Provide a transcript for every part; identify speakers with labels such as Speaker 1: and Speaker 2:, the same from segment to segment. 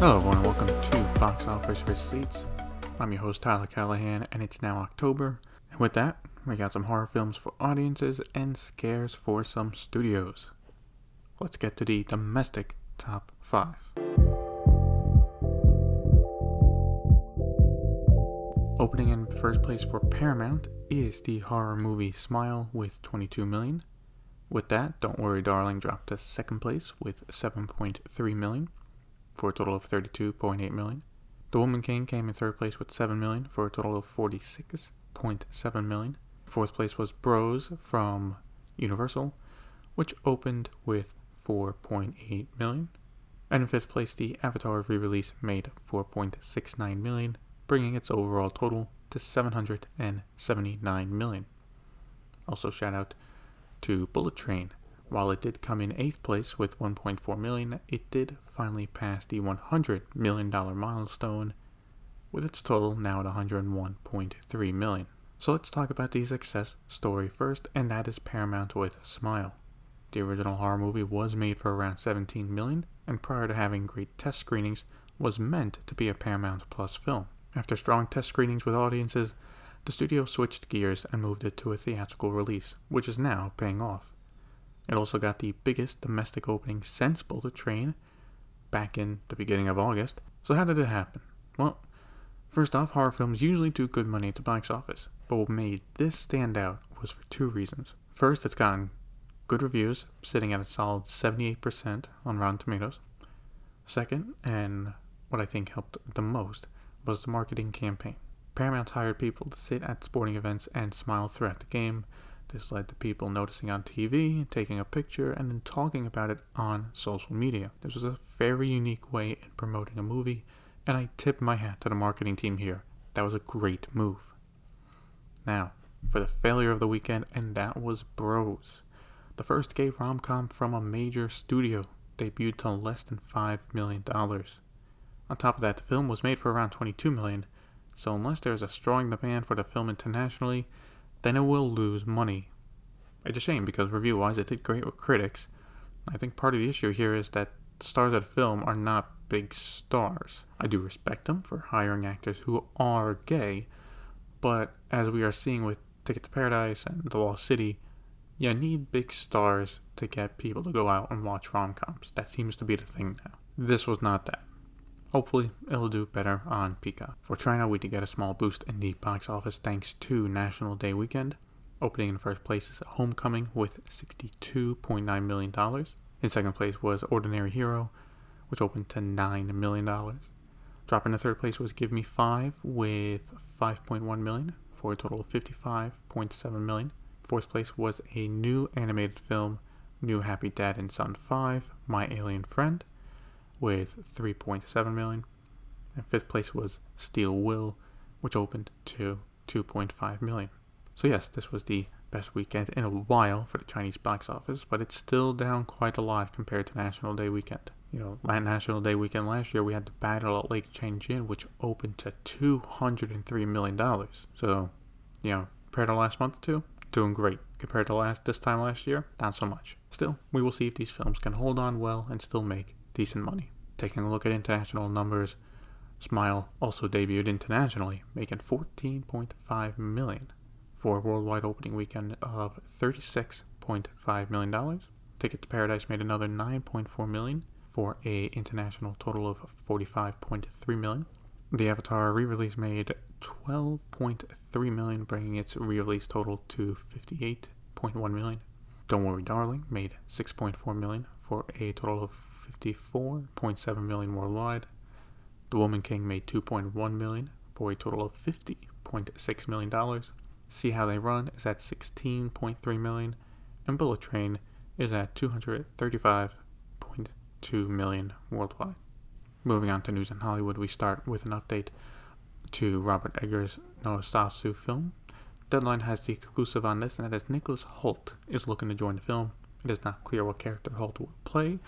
Speaker 1: Hello, everyone, welcome to Box Office Receipts. I'm your host, Tyler Callahan, and it's now October. And with that, we got some horror films for audiences and scares for some studios. Let's get to the domestic top five. Opening in first place for Paramount is the horror movie Smile with 22 million. With that, Don't Worry Darling dropped to second place with 7.3 million for a total of 32.8 million. The Woman King came in third place with 7 million for a total of 46.7 million. Fourth place was Bros from Universal, which opened with 4.8 million. And in fifth place, the Avatar re-release made 4.69 million, bringing its overall total to 779 million. Also, shout out to Bullet Train, while it did come in 8th place with 1.4 million, it did finally pass the 100 million dollar milestone with its total now at 101.3 million. So let's talk about the success story first, and that is Paramount with Smile. The original horror movie was made for around 17 million, and prior to having great test screenings, was meant to be a Paramount Plus film. After strong test screenings with audiences, the studio switched gears and moved it to a theatrical release, which is now paying off. It also got the biggest domestic opening since Bullet Train back in the beginning of August. So, how did it happen? Well, first off, horror films usually do good money at the box office, but what made this stand out was for two reasons. First, it's gotten good reviews, sitting at a solid 78% on Rotten Tomatoes. Second, and what I think helped the most, was the marketing campaign. Paramount hired people to sit at sporting events and smile throughout the game, this led to people noticing on TV, taking a picture, and then talking about it on social media. This was a very unique way in promoting a movie, and I tip my hat to the marketing team here. That was a great move. Now, for the failure of the weekend, and that was Bros. The first gay rom com from a major studio debuted to less than $5 million. On top of that, the film was made for around 22 million, so unless there's a strong demand for the film internationally, then it will lose money. It's a shame because review wise it did great with critics. I think part of the issue here is that the stars of the film are not big stars. I do respect them for hiring actors who are gay, but as we are seeing with Ticket to Paradise and The Lost City, you need big stars to get people to go out and watch rom coms. That seems to be the thing now. This was not that. Hopefully, it'll do better on Peacock. For China, we did get a small boost in the box office thanks to National Day weekend. Opening in first place is Homecoming with $62.9 million. In second place was Ordinary Hero, which opened to $9 million. Dropping to third place was Give Me 5 with 5.1 million for a total of 55.7 million. Fourth place was a new animated film, New Happy Dad and Son 5, My Alien Friend with 3.7 million. And fifth place was Steel Will, which opened to 2.5 million. So yes, this was the best weekend in a while for the Chinese box office, but it's still down quite a lot compared to National Day weekend. You know, National Day weekend last year we had the Battle at Lake Changjin, which opened to 203 million dollars. So, you know, compared to last month or two, doing great. Compared to last this time last year, not so much. Still, we will see if these films can hold on well and still make decent money. Taking a look at international numbers, Smile also debuted internationally, making 14.5 million for a worldwide opening weekend of 36.5 million dollars. Ticket to Paradise made another 9.4 million for a international total of 45.3 million. The Avatar re-release made 12.3 million, bringing its re-release total to 58.1 million. Don't Worry Darling made 6.4 million for a total of 54.7 million worldwide. The Woman King made 2.1 million for a total of 50.6 million dollars. See How They Run is at 16.3 million, and Bullet Train is at 235.2 million worldwide. Moving on to news in Hollywood, we start with an update to Robert Eggers' Nosferatu film. Deadline has the exclusive on this, and that is Nicholas Hoult is looking to join the film. It is not clear what character Hoult will play,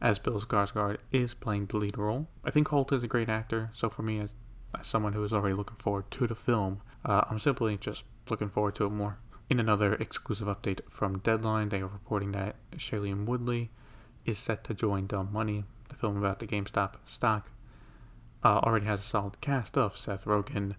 Speaker 1: as Bill Skarsgård is playing the lead role. I think Hoult is a great actor, so for me, as, as someone who is already looking forward to the film, uh, I'm simply just looking forward to it more. In another exclusive update from Deadline, they are reporting that Shailene Woodley is set to join Dumb Money, the film about the GameStop stock. uh, already has a solid cast of Seth Rogen,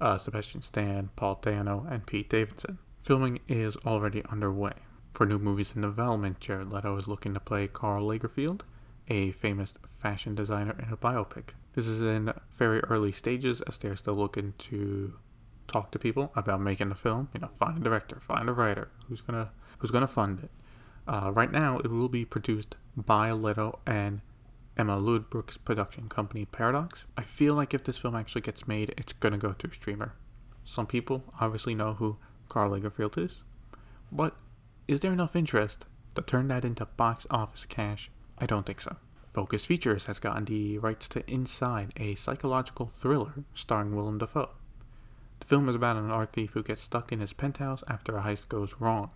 Speaker 1: uh, Sebastian Stan, Paul Dano, and Pete Davidson. Filming is already underway. For new movies in development, Jared Leto is looking to play Karl Lagerfeld, a famous fashion designer in a biopic. This is in very early stages as they're still looking to talk to people about making the film. You know, find a director, find a writer who's gonna who's gonna fund it. Uh, right now, it will be produced by Leto and Emma Ludbrook's production company Paradox. I feel like if this film actually gets made, it's gonna go to a streamer. Some people obviously know who Karl Lagerfeld is, but is there enough interest to turn that into box office cash? I don't think so. Focus Features has gotten the rights to Inside, a psychological thriller starring Willem Dafoe. The film is about an art thief who gets stuck in his penthouse after a heist goes wrong.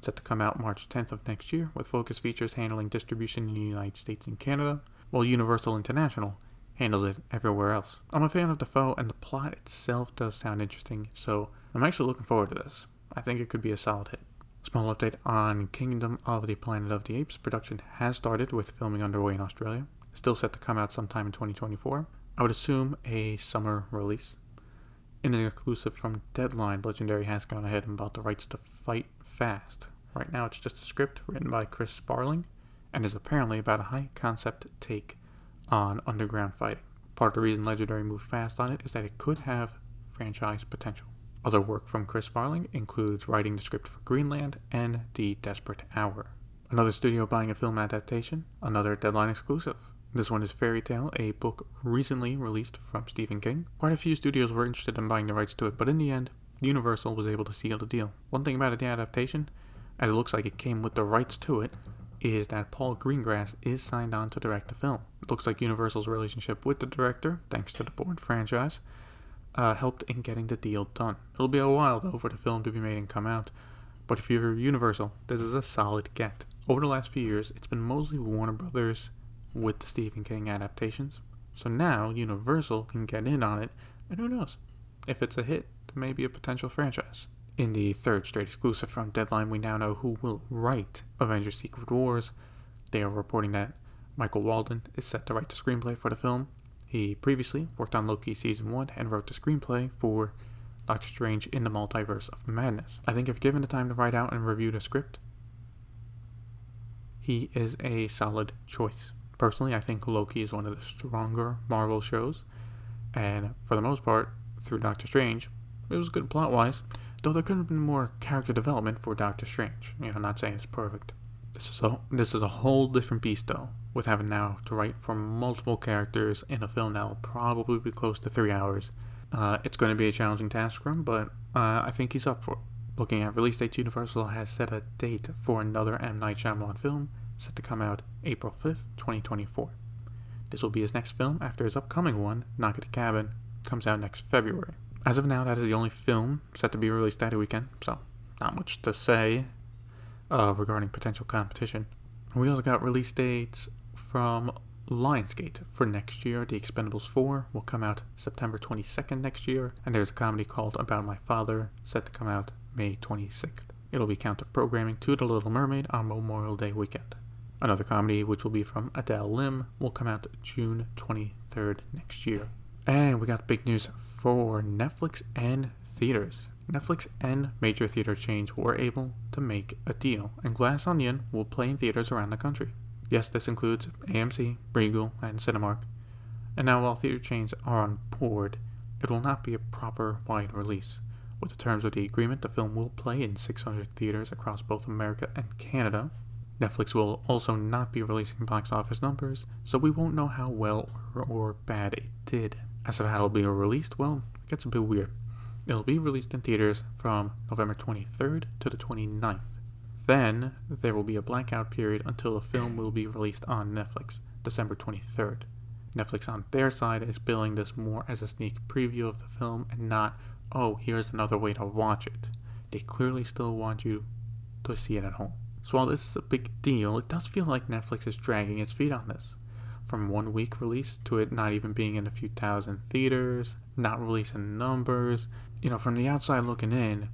Speaker 1: Set to come out March 10th of next year, with Focus Features handling distribution in the United States and Canada, while Universal International handles it everywhere else. I'm a fan of Dafoe, and the plot itself does sound interesting, so I'm actually looking forward to this. I think it could be a solid hit. Small update on Kingdom of the Planet of the Apes. Production has started with filming underway in Australia. Still set to come out sometime in 2024. I would assume a summer release. In an exclusive from Deadline, Legendary has gone ahead and bought the rights to Fight Fast. Right now, it's just a script written by Chris Sparling and is apparently about a high concept take on underground fighting. Part of the reason Legendary moved fast on it is that it could have franchise potential. Other work from Chris Sparling includes writing the script for Greenland and The Desperate Hour. Another studio buying a film adaptation, another deadline exclusive. This one is Fairy Tale, a book recently released from Stephen King. Quite a few studios were interested in buying the rights to it, but in the end, Universal was able to seal the deal. One thing about the adaptation, as it looks like it came with the rights to it, is that Paul Greengrass is signed on to direct the film. It looks like Universal's relationship with the director, thanks to the Bourne franchise, uh, helped in getting the deal done. It'll be a while though for the film to be made and come out, but if you're Universal, this is a solid get. Over the last few years, it's been mostly Warner Brothers with the Stephen King adaptations. So now Universal can get in on it, and who knows? If it's a hit, there may be a potential franchise. In the third straight exclusive from Deadline, we now know who will write Avengers Secret Wars. They are reporting that Michael Waldron is set to write the screenplay for the film, he previously worked on Loki Season 1 and wrote the screenplay for Doctor Strange in the Multiverse of Madness. I think if given the time to write out and review the script, he is a solid choice. Personally, I think Loki is one of the stronger Marvel shows, and for the most part, through Doctor Strange, it was good plot wise, though there could have been more character development for Doctor Strange. You know, I'm not saying it's perfect. This is a this is a whole different beast though, with having now to write for multiple characters in a film that will probably be close to three hours. Uh, it's going to be a challenging task for him, but uh, I think he's up for it. Looking at release dates, Universal has set a date for another M. Night Shyamalan film set to come out April 5th, 2024. This will be his next film after his upcoming one, Knock at the Cabin, comes out next February. As of now, that is the only film set to be released that weekend, so not much to say uh, regarding potential competition. We also got release dates from Lionsgate for next year. The Expendables 4 will come out September 22nd next year, and there's a comedy called About My Father set to come out May 26th. It'll be counter programming to The Little Mermaid on Memorial Day weekend. Another comedy, which will be from Adele Lim, will come out June 23rd next year. And we got big news for Netflix and theaters. Netflix and major theater chains were able to make a deal, and Glass Onion will play in theaters around the country. Yes, this includes AMC, Regal, and Cinemark. And now, while theater chains are on board, it will not be a proper wide release. With the terms of the agreement, the film will play in 600 theaters across both America and Canada. Netflix will also not be releasing box office numbers, so we won't know how well or, or bad it did. As of how it'll be released, well, it gets a bit weird. It'll be released in theaters from November 23rd to the 29th. Then there will be a blackout period until the film will be released on Netflix, December 23rd. Netflix on their side is billing this more as a sneak preview of the film and not, oh, here's another way to watch it. They clearly still want you to see it at home. So while this is a big deal, it does feel like Netflix is dragging its feet on this. From one week release to it not even being in a few thousand theaters, not releasing numbers, you know, from the outside looking in,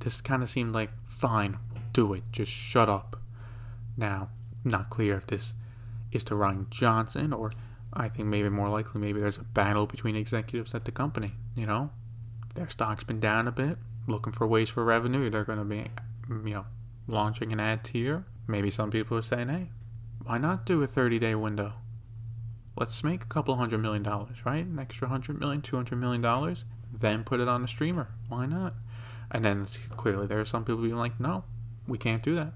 Speaker 1: this kind of seemed like, fine, do it, just shut up. Now, not clear if this is to Rian Johnson or I think maybe more likely, maybe there's a battle between executives at the company. You know, their stock's been down a bit, looking for ways for revenue. They're going to be, you know, launching an ad tier. Maybe some people are saying, hey, why not do a 30 day window? Let's make a couple hundred million dollars, right? An extra hundred million, two hundred million dollars, then put it on the streamer. Why not? And then clearly there are some people being like, no, we can't do that.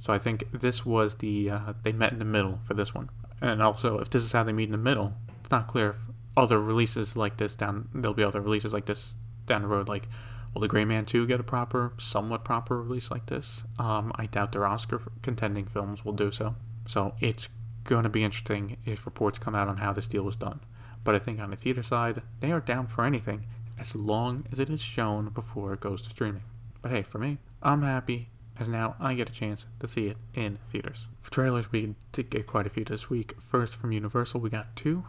Speaker 1: So I think this was the uh, they met in the middle for this one. And also, if this is how they meet in the middle, it's not clear if other releases like this down there'll be other releases like this down the road. Like, will the Gray Man 2 get a proper, somewhat proper release like this? Um, I doubt their Oscar contending films will do so. So it's going to be interesting if reports come out on how this deal was done. But I think on the theater side, they are down for anything as long as it is shown before it goes to streaming. But hey, for me, I'm happy as now I get a chance to see it in theaters. For trailers, we did get quite a few this week. First, from Universal, we got two.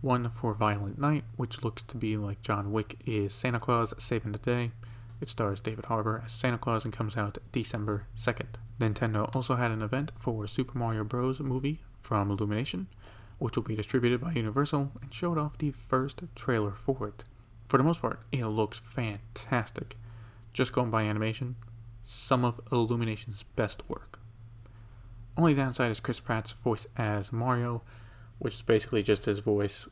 Speaker 1: One for Violent Night, which looks to be like John Wick is Santa Claus saving the day. It stars David Harbour as Santa Claus and comes out December 2nd. Nintendo also had an event for Super Mario Bros. movie from Illumination, which will be distributed by Universal, and showed off the first trailer for it. For the most part, it looks fantastic. Just going by animation, some of Illumination's best work. Only downside is Chris Pratt's voice as Mario, which is basically just his voice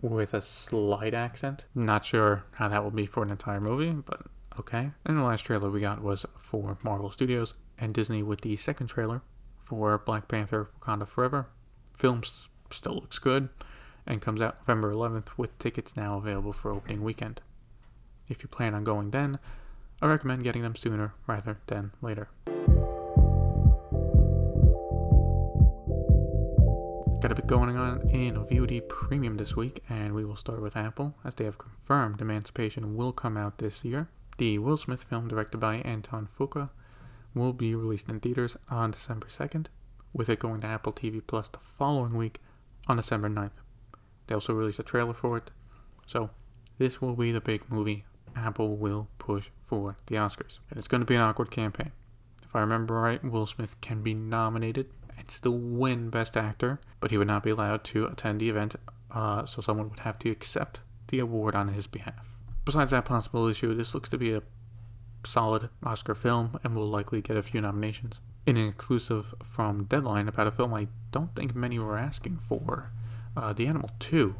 Speaker 1: with a slight accent. Not sure how that will be for an entire movie, but okay. And the last trailer we got was for Marvel Studios and Disney with the second trailer for Black Panther Wakanda Forever. Film still looks good and comes out November 11th with tickets now available for opening weekend. If you plan on going then, I recommend getting them sooner rather than later. Got a bit going on in VOD Premium this week, and we will start with Apple, as they have confirmed Emancipation will come out this year. The Will Smith film, directed by Antoine Fuqua, will be released in theaters on December 2nd, with it going to Apple TV Plus the following week on December 9th. They also released a trailer for it, so this will be the big movie Apple will push for the Oscars. And it's going to be an awkward campaign. If I remember right, Will Smith can be nominated and still win Best Actor, but he would not be allowed to attend the event, uh, so someone would have to accept the award on his behalf. Besides that possible issue, this looks to be a solid Oscar film and will likely get a few nominations. In an exclusive from Deadline about a film I don't think many were asking for, uh, The Animal 2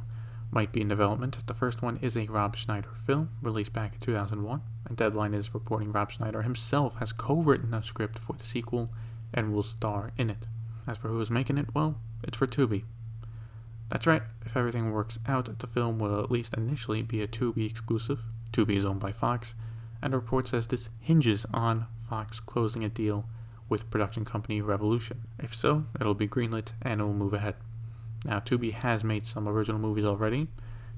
Speaker 1: might be in development. The first one is a Rob Schneider film released back in 2001, and Deadline is reporting Rob Schneider himself has co written a script for the sequel and will star in it. As for who is making it, well, it's for Tubi. That's right, if everything works out, the film will at least initially be a Tubi exclusive. Tubi is owned by Fox, and a report says this hinges on Fox closing a deal with production company Revolution. If so, it'll be greenlit and it will move ahead. Now, Tubi has made some original movies already.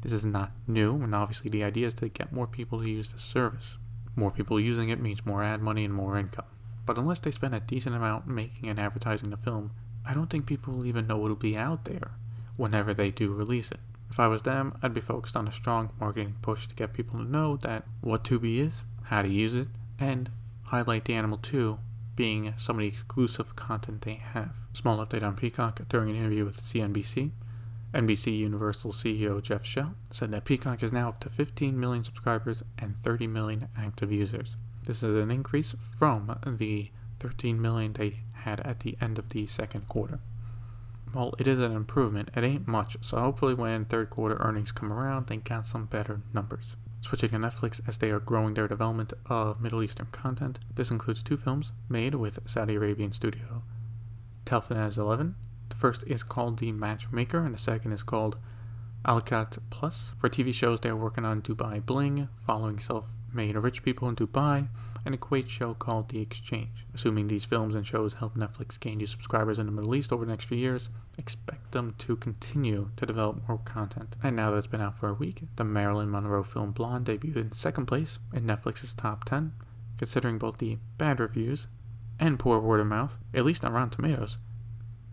Speaker 1: This is not new, and obviously the idea is to get more people to use the service. More people using it means more ad money and more income. But unless they spend a decent amount making and advertising the film, I don't think people will even know it'll be out there whenever they do release it. If I was them, I'd be focused on a strong marketing push to get people to know that what Tubi is, how to use it, and highlight the Animal 2 being some of the exclusive content they have. Small update on Peacock during an interview with CNBC. NBC Universal CEO Jeff Shell said that Peacock is now up to 15 million subscribers and 30 million active users. This is an increase from the 13 million they had at the end of the second quarter. Well, it is an improvement, it ain't much, so hopefully when third quarter earnings come around, they got some better numbers switching to Netflix as they are growing their development of Middle Eastern content. This includes two films made with Saudi Arabian studio Telfaz 11. The first is called The Matchmaker, and the second is called Alkat Plus. For TV shows, they are working on Dubai Bling, following self made rich people in Dubai, and a Kuwait show called The Exchange. Assuming these films and shows help Netflix gain new subscribers in the Middle East over the next few years, expect them to continue to develop more content. And now that it's been out for a week, the Marilyn Monroe film Blonde debuted in second place in Netflix's top 10, considering both the bad reviews and poor word of mouth, at least on Rotten Tomatoes.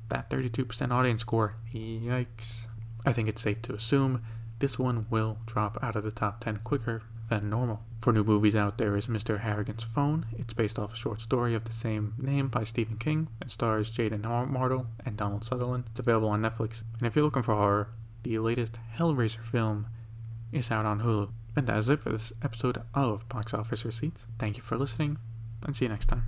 Speaker 1: That 32% audience score, yikes. I think it's safe to assume this one will drop out of the top 10 quicker than normal. For new movies out there is Mr. Harrigan's Phone. It's based off a short story of the same name by Stephen King and stars Jaeden Martell and Donald Sutherland. It's available on Netflix. And if you're looking for horror, the latest Hellraiser film, is out on Hulu. And that is it for this episode of Box Office Receipts. Thank you for listening, and see you next time.